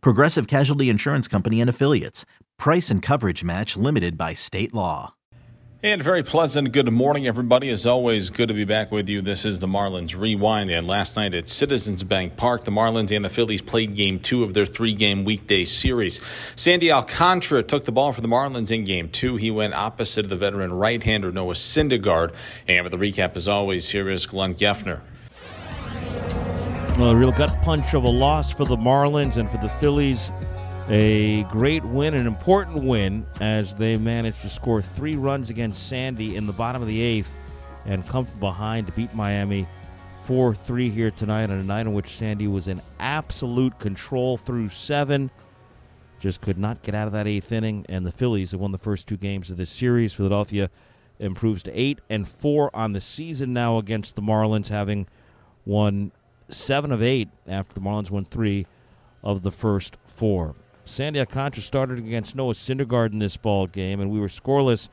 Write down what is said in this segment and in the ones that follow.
Progressive Casualty Insurance Company and Affiliates. Price and coverage match limited by state law. And very pleasant good morning, everybody. As always, good to be back with you. This is the Marlins Rewind. And last night at Citizens Bank Park, the Marlins and the Phillies played game two of their three game weekday series. Sandy Alcantara took the ball for the Marlins in game two. He went opposite of the veteran right hander Noah Syndergaard. And with the recap, as always, here is Glenn Geffner. A real gut punch of a loss for the Marlins and for the Phillies. A great win, an important win, as they managed to score three runs against Sandy in the bottom of the eighth and come from behind to beat Miami 4 3 here tonight on a night in which Sandy was in absolute control through seven. Just could not get out of that eighth inning, and the Phillies have won the first two games of this series. Philadelphia improves to 8 and 4 on the season now against the Marlins, having won seven of eight after the Marlins won three of the first four. Sandy Alcantara started against Noah Syndergaard in this ball game, and we were scoreless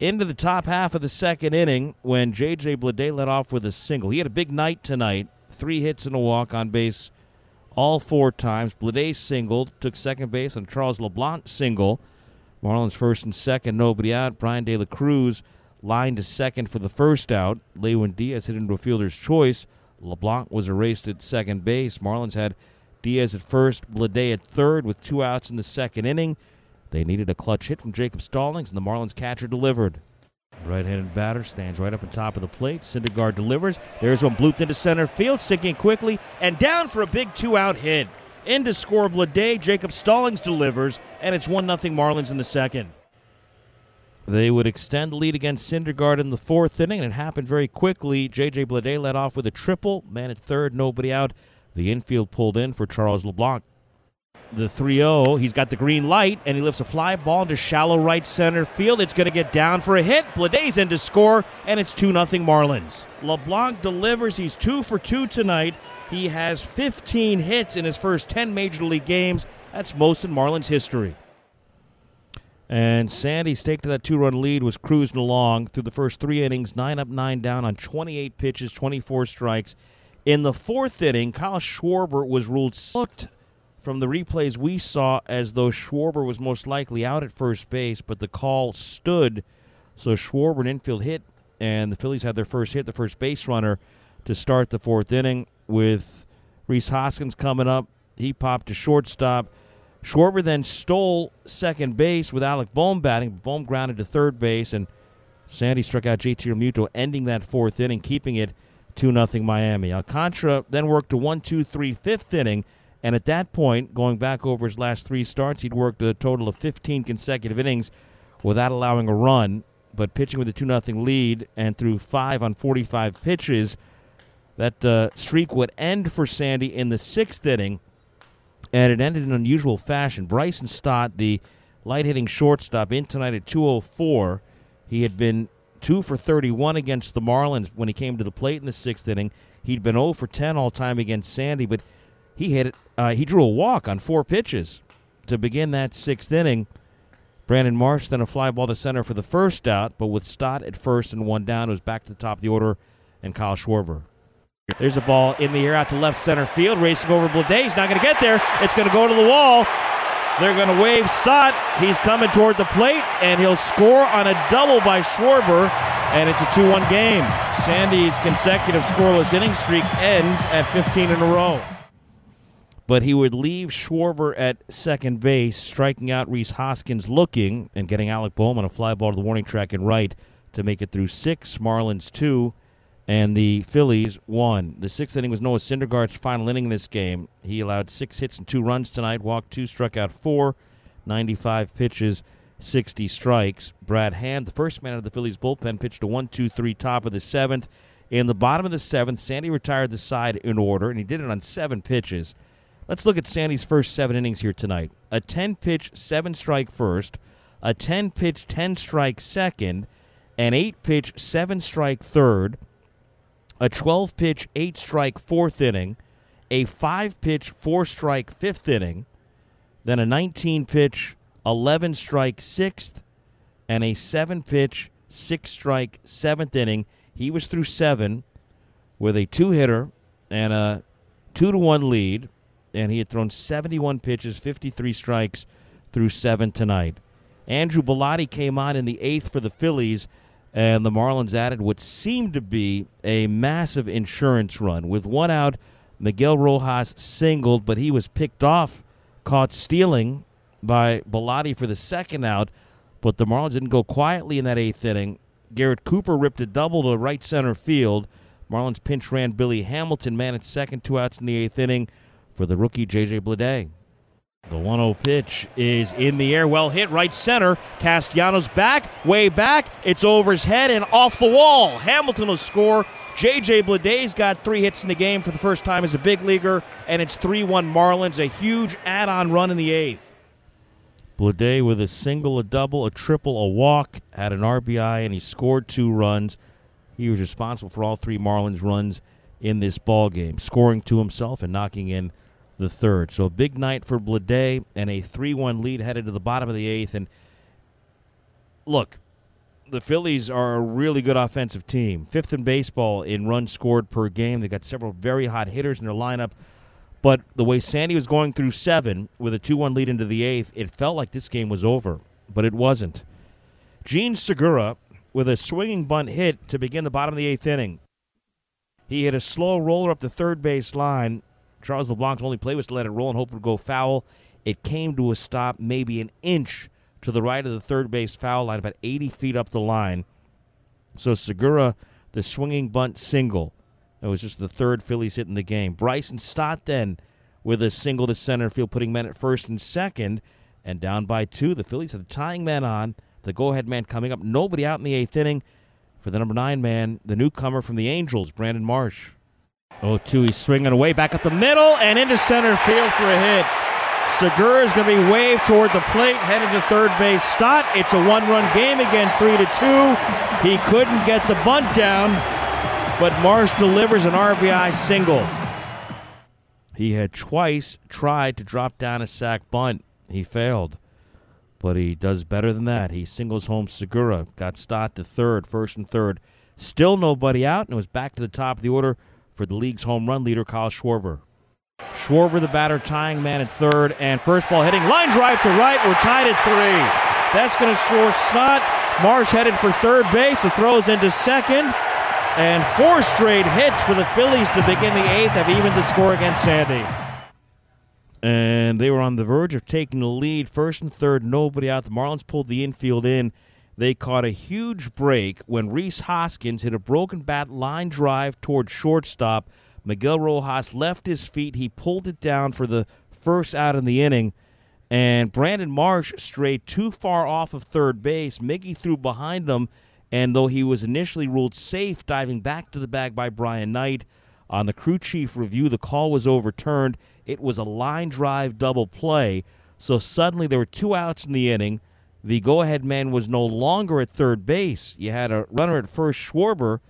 into the top half of the second inning when J.J. Bleday led off with a single. He had a big night tonight, three hits and a walk on base all four times. Bleday singled, took second base on Charles LeBlanc single. Marlins first and second, nobody out. Bryan De La Cruz lined to second for the first out. Lewin Diaz hit into a fielder's choice. LeBlanc was erased at second base. Marlins had Diaz at first, Bleday at third with two outs in the second inning. They needed a clutch hit from Jacob Stallings, and the Marlins catcher delivered. Right-handed batter stands right up on top of the plate. Syndergaard delivers. There's one blooped into center field, sinking quickly and down for a big two-out hit. Into score Bleday. Jacob Stallings delivers, and it's one nothing Marlins in the second. They would extend the lead against Syndergaard in the fourth inning, and it happened very quickly. J.J. Bleday led off with a triple. Man at third, nobody out. The infield pulled in for Charles LeBlanc. The 3 0, he's got the green light, and he lifts a fly ball into shallow right center field. It's going to get down for a hit. Bleday's in to score, and it's 2 0 Marlins. LeBlanc delivers. He's 2 for 2 tonight. He has 15 hits in his first 10 Major League games. That's most in Marlins history. And Sandy's staked to that two run lead, was cruising along through the first three innings, nine up, nine down on 28 pitches, 24 strikes. In the fourth inning, Kyle Schwarber was ruled looked from the replays we saw as though Schwarber was most likely out at first base, but the call stood. So Schwarber an infield hit, and the Phillies had their first hit, the first base runner, to start the fourth inning with Rhys Hoskins coming up. He popped to shortstop. Schwarber then stole second base with Alec Bohm batting. Bohm grounded to third base, and Sandy struck out JT Realmuto, ending that fourth inning, keeping it 2 0 Miami. Alcantara then worked a 1 2 3 fifth inning, and at that point, going back over his last three starts, he'd worked a total of 15 consecutive innings without allowing a run, but pitching with a 2 0 lead and through 5 on 45 pitches. That uh, streak would end for Sandy in the sixth inning and it ended in unusual fashion. Bryson Stott, the light hitting shortstop, in tonight at 204. He had been 2 for 31 against the Marlins when he came to the plate in the sixth inning. He'd been 0 for 10 all time against Sandy, but he hit it. Uh, he drew a walk on four pitches to begin that sixth inning. Brandon Marsh then a fly ball to center for the first out, but with Stott at first and one down, it was back to the top of the order, and Kyle Schwarber. There's a ball in the air out to left center field, racing over Bleday. He's not going to get there. It's going to go to the wall. They're going to wave Stott. He's coming toward the plate, and he'll score on a double by Schwarber, and it's a 2 1 game. Sandy's consecutive scoreless inning streak ends at 15 in a row. But he would leave Schwarber at second base, striking out Rhys Hoskins looking and getting Alec Bowman a fly ball to the warning track and right to make it through six. Marlins two and the Phillies won. The sixth inning was Noah Syndergaard's final inning in this game. He allowed six hits and two runs tonight, walked two, struck out four, 95 pitches, 60 strikes. Brad Hand, the first man of the Phillies bullpen, pitched a 1 2 3 top of the seventh. In the bottom of the seventh, Sandy retired the side in order, and he did it on seven pitches. Let's look at Sandy's first seven innings here tonight. A 10 pitch, seven strike first, a 10 pitch, 10 strike second, an 8 pitch, 7 strike third, a 12 pitch, 8 strike fourth inning, a 5 pitch, 4 strike fifth inning, then a 19 pitch, 11 strike sixth, and a 7 pitch, 6 strike seventh inning. He was through seven with a two hitter and a 2 to 1 lead, and he had thrown 71 pitches, 53 strikes through seven tonight. Andrew Bellatti came on in the eighth for the Phillies and the Marlins added what seemed to be a massive insurance run. With one out, Miguel Rojas singled, but he was picked off, caught stealing by Bellatti for the second out. But the Marlins didn't go quietly in that eighth inning. Garrett Cooper ripped a double to right center field. Marlins pinch ran Billy Hamilton, man at second, two outs in the eighth inning for the rookie J.J. Bleday. The 1 0 pitch is in the air, well hit, right center. Castellanos back, way back. It's over his head and off the wall. Hamilton will score. J.J. Bleday's got three hits in the game for the first time as a big leaguer, and it's 3 1 Marlins, a huge add on run in the eighth. Bleday with a single, a double, a triple, a walk, had an RBI, and he scored two runs. He was responsible for all three Marlins runs in this ball game, scoring to himself and knocking in the third. So a big night for Bleday and a 3 1 lead headed to the bottom of the eighth. And look, the Phillies are a really good offensive team. Fifth in baseball in runs scored per game. They've got several very hot hitters in their lineup. But the way Sandy was going through seven with a 2 1 lead into the eighth, it felt like this game was over, but it wasn't. Jean Segura with a swinging bunt hit to begin the bottom of the eighth inning. He hit a slow roller up the third base line Charles LeBlanc's only play was to let it roll and hope it would go foul. It came to a stop maybe an inch to the right of the third base foul line, about 80 feet up the line. So Segura, the swinging bunt single. That was just the third Phillies hit in the game. Bryson Stott then with a single to center field, putting men at first and second. And down by two, the Phillies had the tying man on. The go ahead man coming up. Nobody out in the eighth inning for the number nine man, the newcomer from the Angels, Brandon Marsh. Oh, two, he's swinging away back up the middle and into center field for a hit. Segura is going to be waved toward the plate, headed to third base. Stott. It's a one-run game again, three to two. He couldn't get the bunt down, but Marsh delivers an RBI single. He had twice tried to drop down a sac bunt. He failed, but he does better than that. He singles home Segura, got Stott to third, first and third. Still nobody out, and it was back to the top of the order for the league's home run leader, Kyle Schwarber. Schwarber, the batter, tying man at third, and first ball hitting line drive to right. We're tied at three. That's going to score Stott. Marsh headed for third base. The throws into second. And four straight hits for the Phillies to begin the eighth have evened the score against Sandy. And they were on the verge of taking the lead. First and third, nobody out. The Marlins pulled the infield in they caught a huge break when Rhys Hoskins hit a broken bat line drive toward shortstop. Miguel Rojas left his feet. He pulled it down for the first out in the inning. And Brandon Marsh strayed too far off of third base. Miggy threw behind him. And though he was initially ruled safe diving back to the bag by Brian Knight, on the crew chief review, the call was overturned. It was a line drive double play. So suddenly there were two outs in the inning the go ahead man was no longer at third base. You had a runner at first, Schwarber,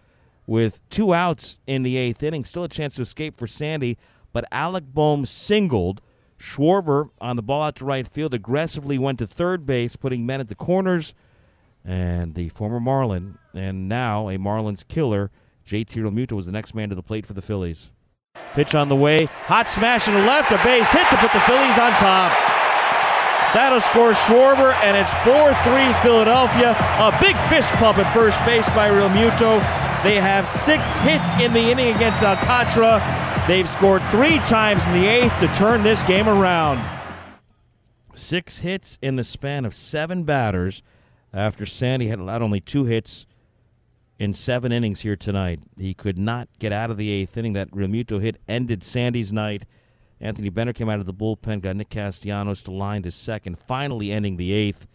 with two outs in the eighth inning. Still a chance to escape for Sandy, but Alec Bohm singled. Schwarber on the ball out to right field aggressively went to third base, putting men at the corners. And the former Marlin, and now a Marlins killer, JT Realmuto was the next man to the plate for the Phillies. Pitch on the way. Hot smash in the left. A base hit to put the Phillies on top. That'll score Schwarber, and it's 4 3 Philadelphia. A big fist pump at first base by Realmuto. They have six hits in the inning against Alcantara. They've scored three times in the eighth to turn this game around. Six hits in the span of seven batters after Sandy had allowed only two hits in seven innings here tonight. He could not get out of the eighth inning. That Realmuto hit ended Sandy's night. Anthony Bender came out of the bullpen, got Nick Castellanos to line to second, finally ending the eighth.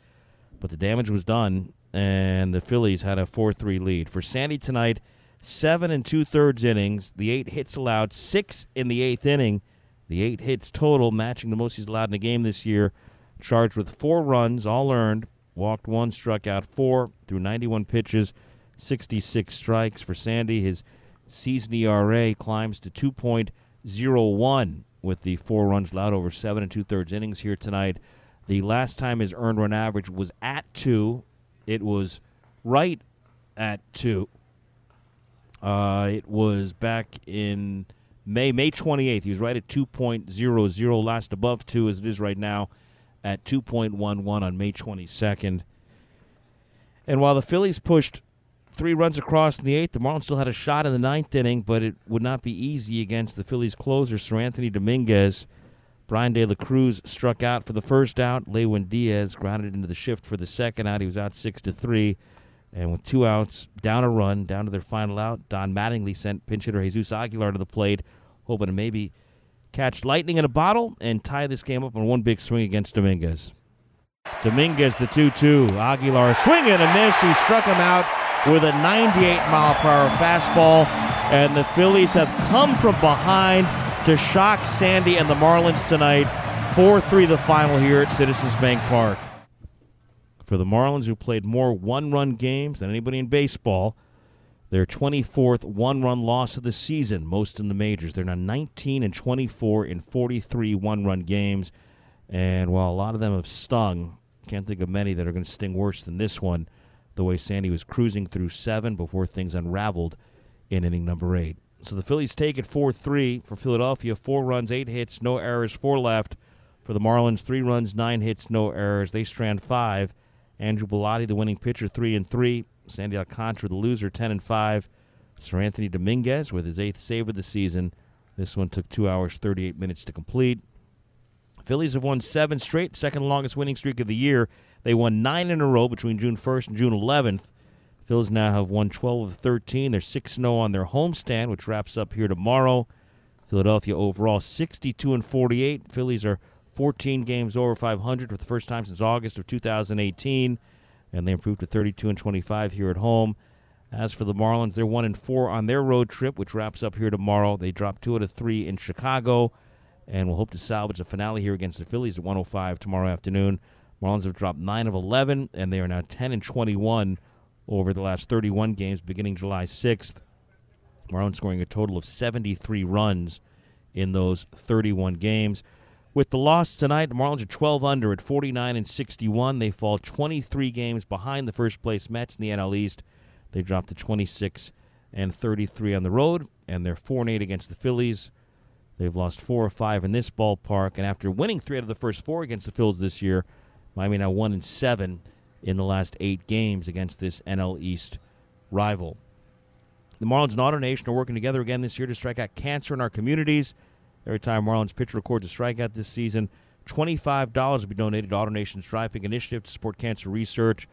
But the damage was done, and the Phillies had a 4 3 lead. For Sandy tonight, seven and two thirds innings, the eight hits allowed, six in the eighth inning, The eight hits total, matching the most he's allowed in a game this year. Charged with four runs, all earned. Walked one, struck out four through 91 pitches, 66 strikes for Sandy. His season ERA climbs to 2.01 with the four runs allowed over seven and two thirds innings here tonight. The last time his earned run average was at two, it was right at two. Uh, it was back in May, May 28th. He was right at 2.00, last above two as it is right now at 2.11 on May 22nd. And while the Phillies pushed three runs across in the eighth, the Marlins still had a shot in the ninth inning, but it would not be easy against the Phillies closer, Seranthony Dominguez. Bryan De La Cruz struck out for the first out. Lewin Diaz grounded into the shift for the second out. He was out six to three. And with two outs, down a run, down to their final out, Don Mattingly sent pinch hitter Jesus Aguilar to the plate, hoping to maybe catch lightning in a bottle and tie this game up on one big swing against Dominguez. Dominguez, the 2 2. Aguilar swinging a miss. He struck him out with a 98 mile per hour fastball. And the Phillies have come from behind to shock Sandy and the Marlins tonight. 4 3 the final here at Citizens Bank Park. For the Marlins, who played more one run games than anybody in baseball, their 24th one run loss of the season, most in the majors. They're now 19 and 24 in 43 one run games. And while a lot of them have stung, can't think of many that are going to sting worse than this one, the way Sandy was cruising through seven before things unraveled in inning number eight. So the Phillies take it 4 3 for Philadelphia. Four runs, eight hits, no errors, four left. For the Marlins, three runs, nine hits, no errors. They strand five. Andrew Bellatti, the winning pitcher, three and three. Sandy Alcantara, the loser, 10 and 5. Seranthony Dominguez with his eighth save of the season. This one took 2 hours, 38 minutes to complete. Phillies have won seven straight, second longest winning streak of the year. They won nine in a row between June 1st and June 11th. Phillies now have won 12 of 13. They're 6 0 on their homestand, which wraps up here tomorrow. Philadelphia overall 62 and 48. Phillies are 14 games over 500 for the first time since August of 2018 and they improved to 32 and 25 here at home. As for the Marlins, they're one and four on their road trip, which wraps up here tomorrow. They dropped two out of three in Chicago, and will hope to salvage a finale here against the Phillies at 105 tomorrow afternoon. Marlins have dropped nine of 11, and they are now 10 and 21 over the last 31 games, beginning July 6th. Marlins scoring a total of 73 runs in those 31 games. With the loss tonight, the Marlins are 12 under at 49 and 61. They fall 23 games behind the first place Mets in the NL East. They dropped to 26 and 33 on the road, and they're 4 and 8 against the Phillies. They've lost four or five in this ballpark, and after winning three out of the first four against the Phillies this year, Miami now one and seven in the last eight games against this NL East rival. The Marlins and AutoNation are working together again this year to strike out cancer in our communities. Every time Marlins pitcher records a strikeout this season, $25 will be donated to AutoNation's Drive Pink Initiative to support cancer research.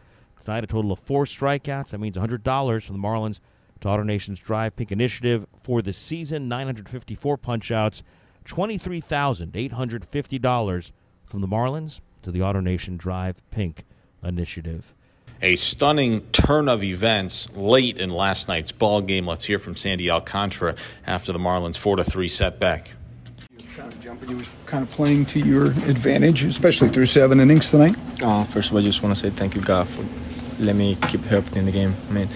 Tonight, a total of four strikeouts. That means $100 from the Marlins to AutoNation's Drive Pink Initiative for the season. 954 punchouts, $23,850 from the Marlins to the AutoNation Drive Pink Initiative. A stunning turn of events late in last night's ball game. Let's hear from Sandy Alcantara after the Marlins 4 to 3 setback kind of jumping. You was kind of playing to your advantage, especially through seven innings tonight. Uh, first of all, I just want to say thank you, God, for letting me keep helping in the game. I mean,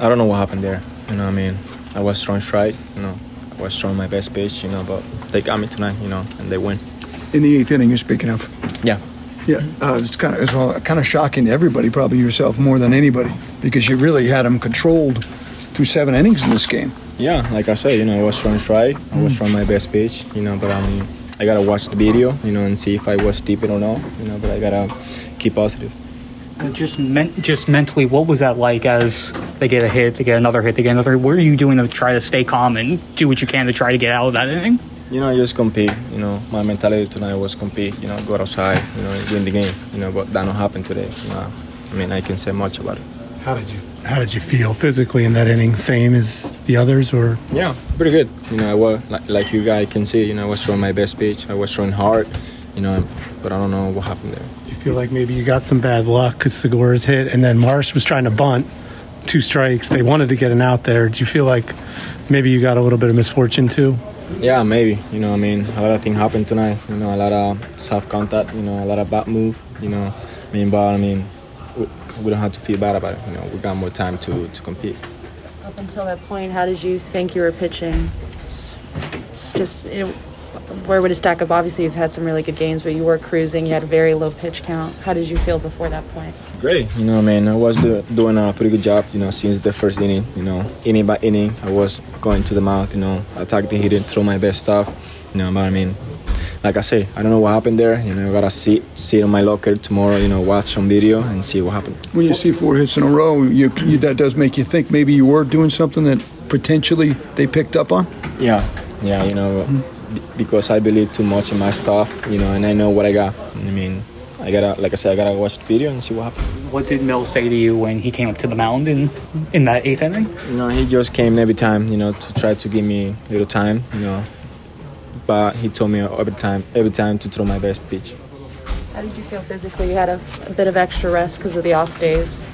I don't know what happened there. You know, I mean, I was throwing strike. You know, I was throwing my best pitch. You know, but they got me tonight. You know, and they win. In the eighth inning, you're speaking of. Yeah. Yeah, uh, it's kind of it's well, kind of shocking to everybody, probably yourself more than anybody, because you really had them controlled through seven innings in this game. Yeah, like I said, you know, I was trying to try. I was trying my best pitch, you know, but I mean, I gotta watch the video, you know, and see if I was deep or not, you know. But I gotta keep positive. And just men- just mentally, what was that like as they get a hit, they get another hit, they get another? What are you doing to try to stay calm and do what you can to try to get out of that inning? You know, I just compete. You know, my mentality tonight was compete. You know, go outside. You know, win the game. You know, but that don't happen today. You know, I mean, I can say much about it. How did you how did you feel physically in that inning? Same as the others, or yeah, pretty good. You know, I was like, like you guys can see. You know, I was throwing my best pitch. I was throwing hard. You know, but I don't know what happened there. Do you feel like maybe you got some bad luck because Segura's hit, and then Marsh was trying to bunt, two strikes. They wanted to get an out there. Do you feel like maybe you got a little bit of misfortune too? Yeah, maybe. You know, I mean, a lot of things happened tonight. You know, a lot of soft contact. You know, a lot of bad move. You know, I mean, but I mean, we, we don't have to feel bad about it. You know, we got more time to to compete. Up until that point, how did you think you were pitching? Just it, where would it stack up? Obviously, you've had some really good games, but you were cruising. You had a very low pitch count. How did you feel before that point? Great. You know, man, I was do, doing a pretty good job. You know, since the first inning. You know, inning by inning, I was going to the mound. You know, attack the hitting, throw my best stuff. You know, but I mean, like I say, I don't know what happened there. You know, I gotta sit sit in my locker tomorrow. You know, watch some video and see what happened. When you see four hits in a row, you, you, that does make you think maybe you were doing something that potentially they picked up on. Yeah, yeah, you know, b- because I believe too much in my stuff. You know, and I know what I got. I mean, I gotta, like I said, I gotta watch the video and see what happened. What did Mel say to you when he came up to the mound in in that eighth inning? You know, he just came every time. You know, to try to give me a little time. You know, but he told me every time, every time to throw my best pitch. How did you feel physically? You had a, a bit of extra rest because of the off days.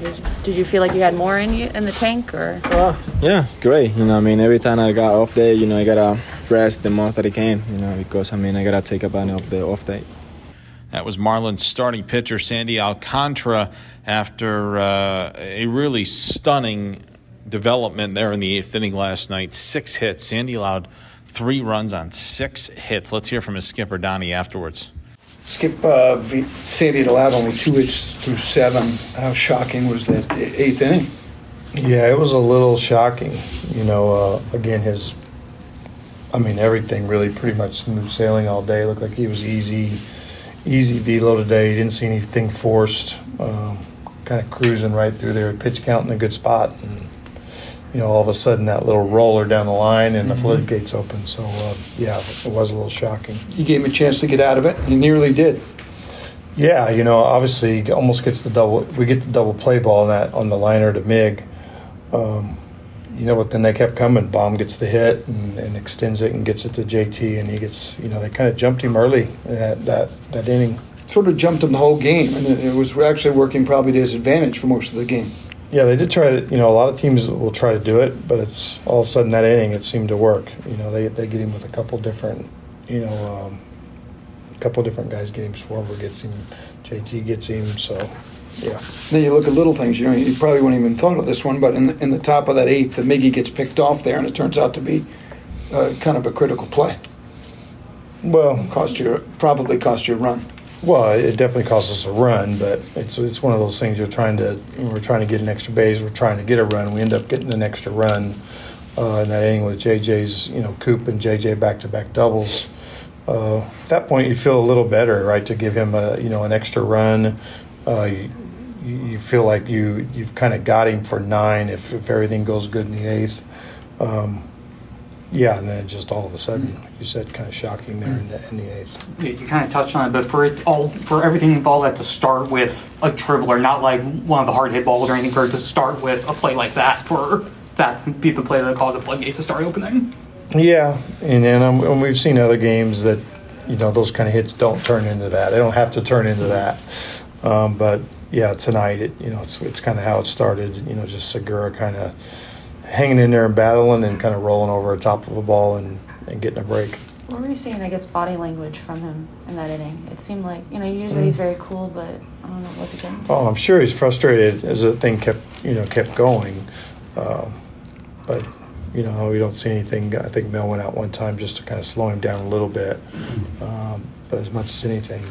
Did, you, did you feel like you had more in you in the tank, or Yeah, great. You know, I mean, every time I got off day, you know, I gotta rest the most that I can. You know, because I mean, I gotta take advantage of the off day. That was Marlins starting pitcher Sandy Alcantara after uh, a really stunning development there in the eighth inning last night. Six hits. Sandy allowed three runs on six hits. Let's hear from his skipper Donnie afterwards. Skip uh, beat Sandy allowed only two hits through seven. How shocking was that eighth inning? Yeah, it was a little shocking. You know, uh, again, his, I mean, everything really pretty much smooth sailing all day. Looked like he was easy, easy velo today. He didn't see anything forced. Um, kind of cruising right through there, pitch count in a good spot. And, you know, all of a sudden that little roller down the line and the floodgates open. So, uh, yeah, it was a little shocking. You gave him a chance to get out of it. He nearly did. Yeah, you know, obviously, he almost gets the double. We get the double play ball on that on the liner to Mig. Um, you know, but then they kept coming. Bohm gets the hit and, and extends it and gets it to JT, and he gets. You know, they kind of jumped him early that that that inning. Sort of jumped him the whole game, and it, it was actually working probably to his advantage for most of the game. Yeah, they did try to. You know, a lot of teams will try to do it, but it's all of a sudden that inning it seemed to work. You know, they they get him with a couple different. You know, um, a couple different guys get him. Schwarber gets him. JT gets him. So, yeah. Then you look at little things. You know, you probably wouldn't even thought of this one, but in the, in the top of that eighth, the Miggy gets picked off there, and it turns out to be uh, kind of a critical play. Well, Cost you probably cost you a run. Well, it definitely costs us a run, but it's it's one of those things you're trying to we're trying to get an extra base. We're trying to get a run. We end up getting an extra run uh, in that inning with JJ's you know Coop and JJ back to back doubles. Uh, at that point, you feel a little better, right? To give him a you know an extra run. Uh, you, you feel like you you've kind of got him for nine if, if everything goes good in the eighth. Um, yeah, and then just all of a sudden, like you said, kind of shocking there in the, in the eighth. You, you kind of touched on it, but for it all, for everything involved, that to start with a dribbler, not like one of the hard hit balls or anything, for it to start with a play like that, for that be the play that caused the floodgates to start opening. Yeah, and and, um, and we've seen other games that you know those kind of hits don't turn into that. They don't have to turn into that. Um, but yeah, tonight it you know it's it's kind of how it started. You know, just Segura kind of hanging in there and battling and kind of rolling over the top of a ball and, and getting a break. what were you seeing? I guess body language from him in that inning. It seemed like you know usually he's very cool, but I don't know what was it getting. Oh, I'm sure he's frustrated as the thing kept you know kept going. Um, but you know we don't see anything. I think Mel went out one time just to kind of slow him down a little bit. Um, but as much as anything,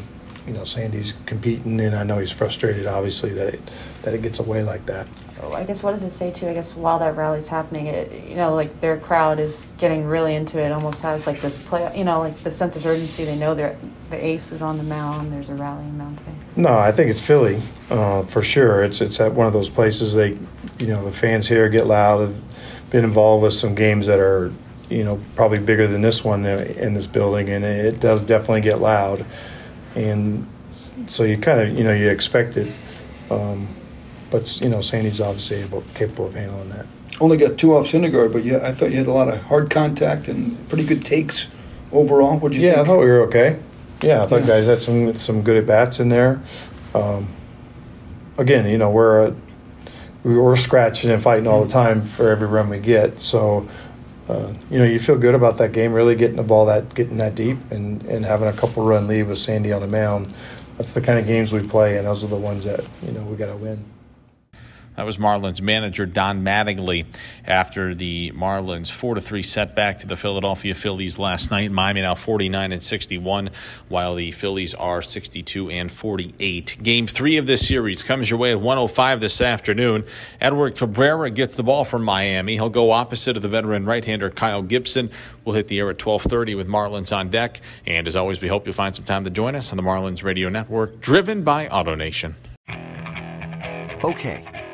you know, Sandy's competing, and I know he's frustrated, obviously, that it that it gets away like that. Oh, I guess what does it say too? I guess while that rally's happening, it you know like their crowd is getting really into it. Almost has like this play, you know, like the sense of urgency. They know they're the ace is on the mound. There's a rallying mounting. No, I think it's Philly uh, for sure. It's it's at one of those places they, you know, the fans here get loud. Have been involved with some games that are, you know, probably bigger than this one in this building, and it does definitely get loud, and so you kind of you know you expect it, um, but you know Sandy's obviously able capable of handling that. Only got two off Syndergaard, but yeah, I thought you had a lot of hard contact and pretty good takes overall. What'd you Yeah, I thought we were okay. Yeah, I thought Yeah. guys had some some good at bats in there. Um, again, you know, we're uh, we we're scratching and fighting all the time for every run we get. So, uh, you know, you feel good about that game, really getting the ball that getting that deep and, and having a couple run lead with Sandy on the mound. That's the kind of games we play, and those are the ones that you know we got to win. That was Marlins manager Don Mattingly after the Marlins 4 3 setback to the Philadelphia Phillies last night. Miami now 49 and 61, while the Phillies are 62 and 48. Game three of this series comes your way at 105 this afternoon. Edward Cabrera gets the ball from Miami. He'll go opposite of the veteran right hander Kyle Gibson. We'll hit the air at 1230 with Marlins on deck. And as always, we hope you'll find some time to join us on the Marlins Radio Network, driven by AutoNation. Okay.